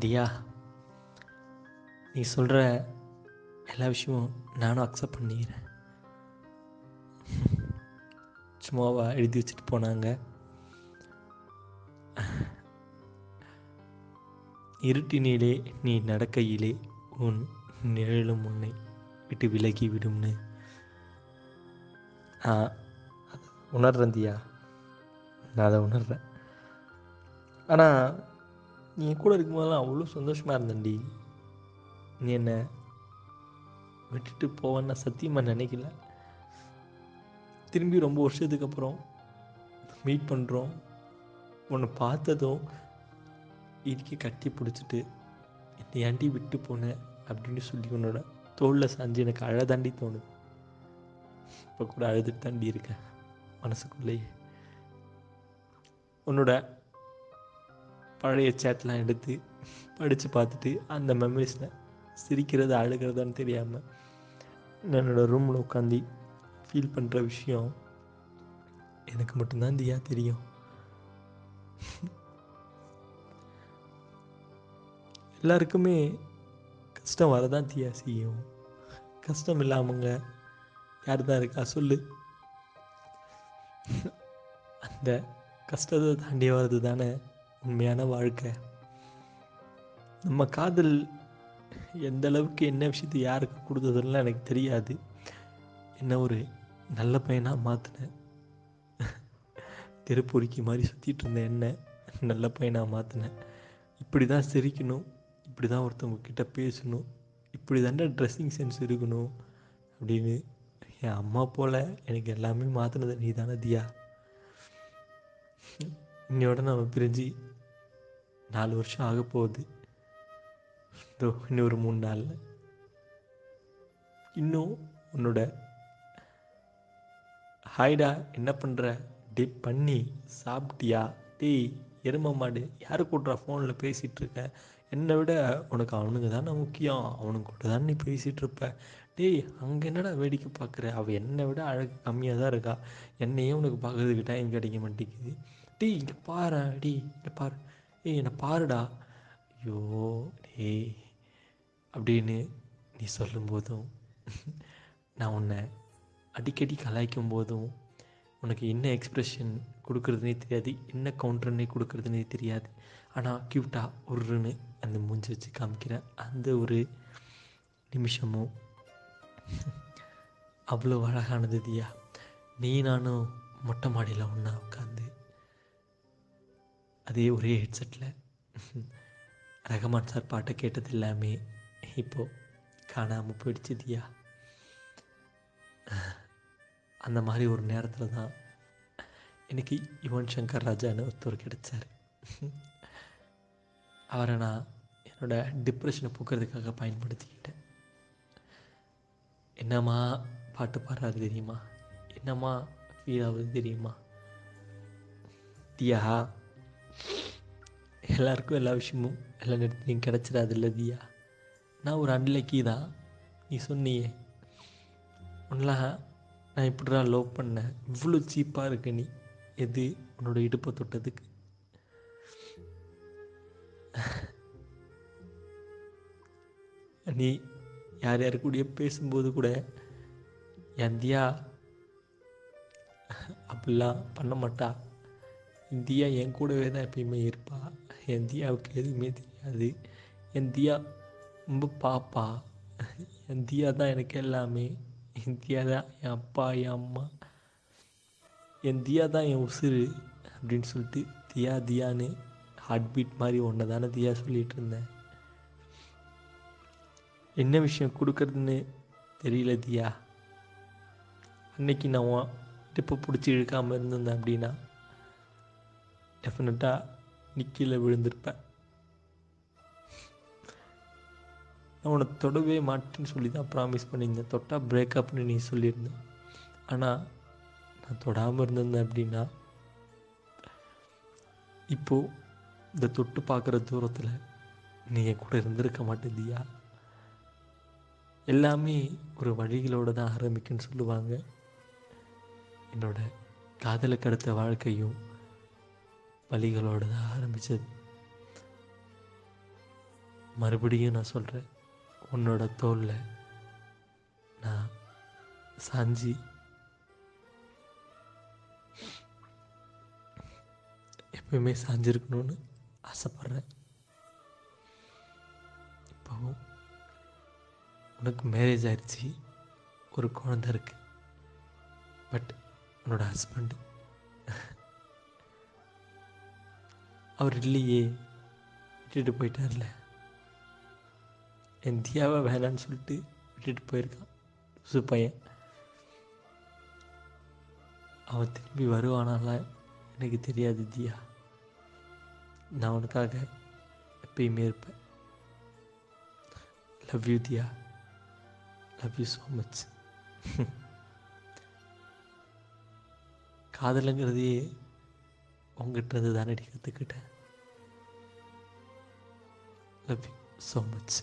தியா நீ சொல்கிற எல்லா விஷயமும் நானும் அக்செப்ட் பண்ணிக்கிறேன். சும்மாவா எழுதி வச்சுட்டு போனாங்க. இருட்டினிலே நீ நடக்கையிலே உன் நிழலும் உன்னை விட்டு விலகி விடும்னு. ஆ உணர்றேன் தியா. நான் அதை உணர்றேன். ஆனால் நீ என் கூட இருக்கும்போதெல்லாம் அவ்வளோ சந்தோஷமாக இருந்தேன்டி. நீ என்னை விட்டுட்டு போவேன்னு நான் சத்தியமாக நினைக்கல. திரும்பி ரொம்ப வருஷத்துக்கு அப்புறம் மீட் பண்ணுறோம் உன்னை பார்த்ததும் இறுக்கி கட்டி பிடிச்சிட்டு என்னை ஏன்டி விட்டு போனேன் அப்படின்னு சொல்லி உன்னோட தோளில் சாஞ்சு எனக்கு அழதாண்டி தோணுது. இப்போ கூட அழுதுட்டு தாண்டி இருக்கேன் மனசுக்குள்ளேயே. உன்னோட பழைய சேட்லாம் எடுத்து படித்து பார்த்துட்டு அந்த மெமரிஸில் சிரிக்கிறது அழுகிறதான்னு தெரியாமல் என்னோட ரூமில் உட்காந்து ஃபீல் பண்ணுற விஷயம் எனக்கு மட்டும்தான் தியா தெரியும். எல்லாருக்குமே கஷ்டம் வரதான் தியா செய்யும். கஷ்டம் இல்லாமங்க யார் தான் இருக்கா சொல்லு. அந்த கஷ்டத்தை தாண்டி வர்றது தானே உண்மையான வாழ்க்கை. நம்ம காதல் எந்த அளவுக்கு என்ன விஷயத்தை யாருக்கு கொடுத்ததுலாம் எனக்கு தெரியாது. என்ன ஒரு நல்ல பையனாக மாற்றினேன் தெருப்பொறிக்கி மாதிரி சுற்றிட்டு இருந்த என்ன நல்ல பையனாக மாற்றினேன் இப்படி தான் சிரிக்கணும் இப்படி தான் ஒருத்தவங்க கிட்ட பேசணும் இப்படி தாண்டா ட்ரெஸ்ஸிங் சென்ஸ் இருக்கணும் அப்படின்னு என் அம்மா போல் எனக்கு எல்லாமே மாற்றினது நீ தானே தியா. இன்னையோட நம்ம பிரிஞ்சு நாலு வருஷம் ஆக போகுது. இதோ இன்னும் ஒரு மூணு நாளில். இன்னும் உன்னோட ஹாய்டா என்ன பண்ணுற டே பண்ணி சாப்பிட்டியா? டேய் எரும மாடு யாரு கூட்டுறா ஃபோனில் பேசிகிட்டு இருக்க? என்னை விட உனக்கு அவனுங்க தானே முக்கியம். அவனுங்க கூட தானே நீ பேசிகிட்டு இருப்ப. டேய் அங்கே என்னடா வேடிக்கை பார்க்குற அவள் என்னை விட அழகு கம்மியாக தான் இருக்கா. என்னையே உனக்கு பார்க்குறதுக்கு டைம் கிடைக்க மாட்டேங்குது. டேய் இங்கே பாரு டேய் இங்கே பாரு. ஏய் என்னை பாருடா. ஐயோ டே அப்படின்னு நீ சொல்லும்போதும் நான் உன்னை அடிக்கடி கலாய்க்கும் போதும் உனக்கு என்ன எக்ஸ்ப்ரெஷன் கொடுக்குறதுனே தெரியாது என்ன கவுண்டர்னே கொடுக்குறதுனே தெரியாது. ஆனால் க்யூட்டாக உருன்னு அந்த மூஞ்சி வச்சு காமிக்கிற அந்த ஒரு நிமிஷமும் அவ்வளோ அழகானது தியா. நீ நானும் மொட்டை மாடியில் ஒன்றா உட்காந்து அதே ஒரே ஹெட்செட்டில் ரஹமான் சார் பாட்டை கேட்டது எல்லாமே இப்போது காணாமல் போயிடுச்சு தியா. அந்த மாதிரி ஒரு நேரத்தில் தான் எனக்கு யுவன் சங்கர் ராஜான்னு ஒருத்தர் கிடைச்சார். அவரை நான் என்னோட டிப்ரெஷனை போக்குறதுக்காக பயன்படுத்திக்கிட்டேன். என்னம்மா பாட்டு பாடுறாரு தெரியுமா? என்னம்மா ஃபீல் ஆகுது தெரியுமா? தியா எல்லாருக்கும் எல்லா விஷயமும் எல்லா நேரத்துலையும் கிடச்சிடாது இல்லை தியா? நான் ஒரு அன்லக்கி தான் நீ சொன்னியே உன்னெலாம் நான் இப்படிலாம் லவ் பண்ணேன். இவ்வளோ சீப்பாக இருக்க நீ. எது உன்னோட இடுப்பை தொட்டதுக்கு? நீ யார் யார் கூடயே பேசும்போது கூட எந்தியா அப்படிலாம் பண்ண மாட்டா. இந்தியா என் கூடவே தான் எப்பயுமே இந்தியாவுக்கு எதுவுமே தெரியாது. இந்தியா ரொம்ப பாப்பா. இந்தியா தான் எனக்கு எல்லாமே. இந்தியா தான் என் அப்பா என் அம்மா. என் தியா தான் என் உசுறு அப்படின்னு சொல்லிட்டு தியா தியான்னு ஹார்ட் பீட் மாதிரி ஒன்றை தானே தியா சொல்லிகிட்டு இருந்தேன். என்ன விஷயம் கொடுக்கறதுன்னு தெரியல தியா. அன்னைக்கு நான் உன் இடுப்பை பிடிச்சி இழுக்காமல் இருந்திருந்தேன் அப்படின்னா டெஃபினட்டாக நிக்கில விழுந்திருப்பேன் நான் உன்னை தொடவே மாட்டேன்னு சொல்லி தான் ப்ராமிஸ் பண்ணியிருந்தேன். தொட்டால் பிரேக்கப்னு நீ சொல்லியிருந்தேன். ஆனால் நான் தொடாமல் இருந்திருந்தேன் அப்படின்னா இப்போது இந்த தொட்டு பார்க்குற தூரத்தில் நீ என் கூட இருந்திருக்க மாட்டேதியா எல்லாமே ஒரு வழிகளோடு தான் ஆரம்பிக்குன்னு சொல்லுவாங்க. என்னோட காதலுக்கு அடுத்த வாழ்க்கையும் வழிகளோடு தான் ஆரம்பித்தது மறுபடியும் நான் சொல்கிறேன் உன்னோட தோளில் நான் சாஞ்சி எப்பயுமே சாஞ்சிருக்கணும்னு ஆசைப்பட்றேன். இப்போவும் உனக்கு மேரேஜ் ஆயிடுச்சு ஒரு குழந்த இருக்கு பட் உன்னோட ஹஸ்பண்ட் அவர் இல்லையே. விட்டுட்டு போயிட்டார்ல. என் தியாவை வேணான்னு சொல்லிட்டு விட்டுட்டு போயிருக்கான். புது பையன். அவன் திரும்பி வருவானால எனக்கு தெரியாது தியா. நான் உனக்காக எப்பயுமே இருப்பேன். Love you Diya. Love you so much காதலுங்கிறதையே உங்ககிட்ட இருந்து தானடி கற்றுக்கிட்டேன் லவ் யூ ஸோ மச்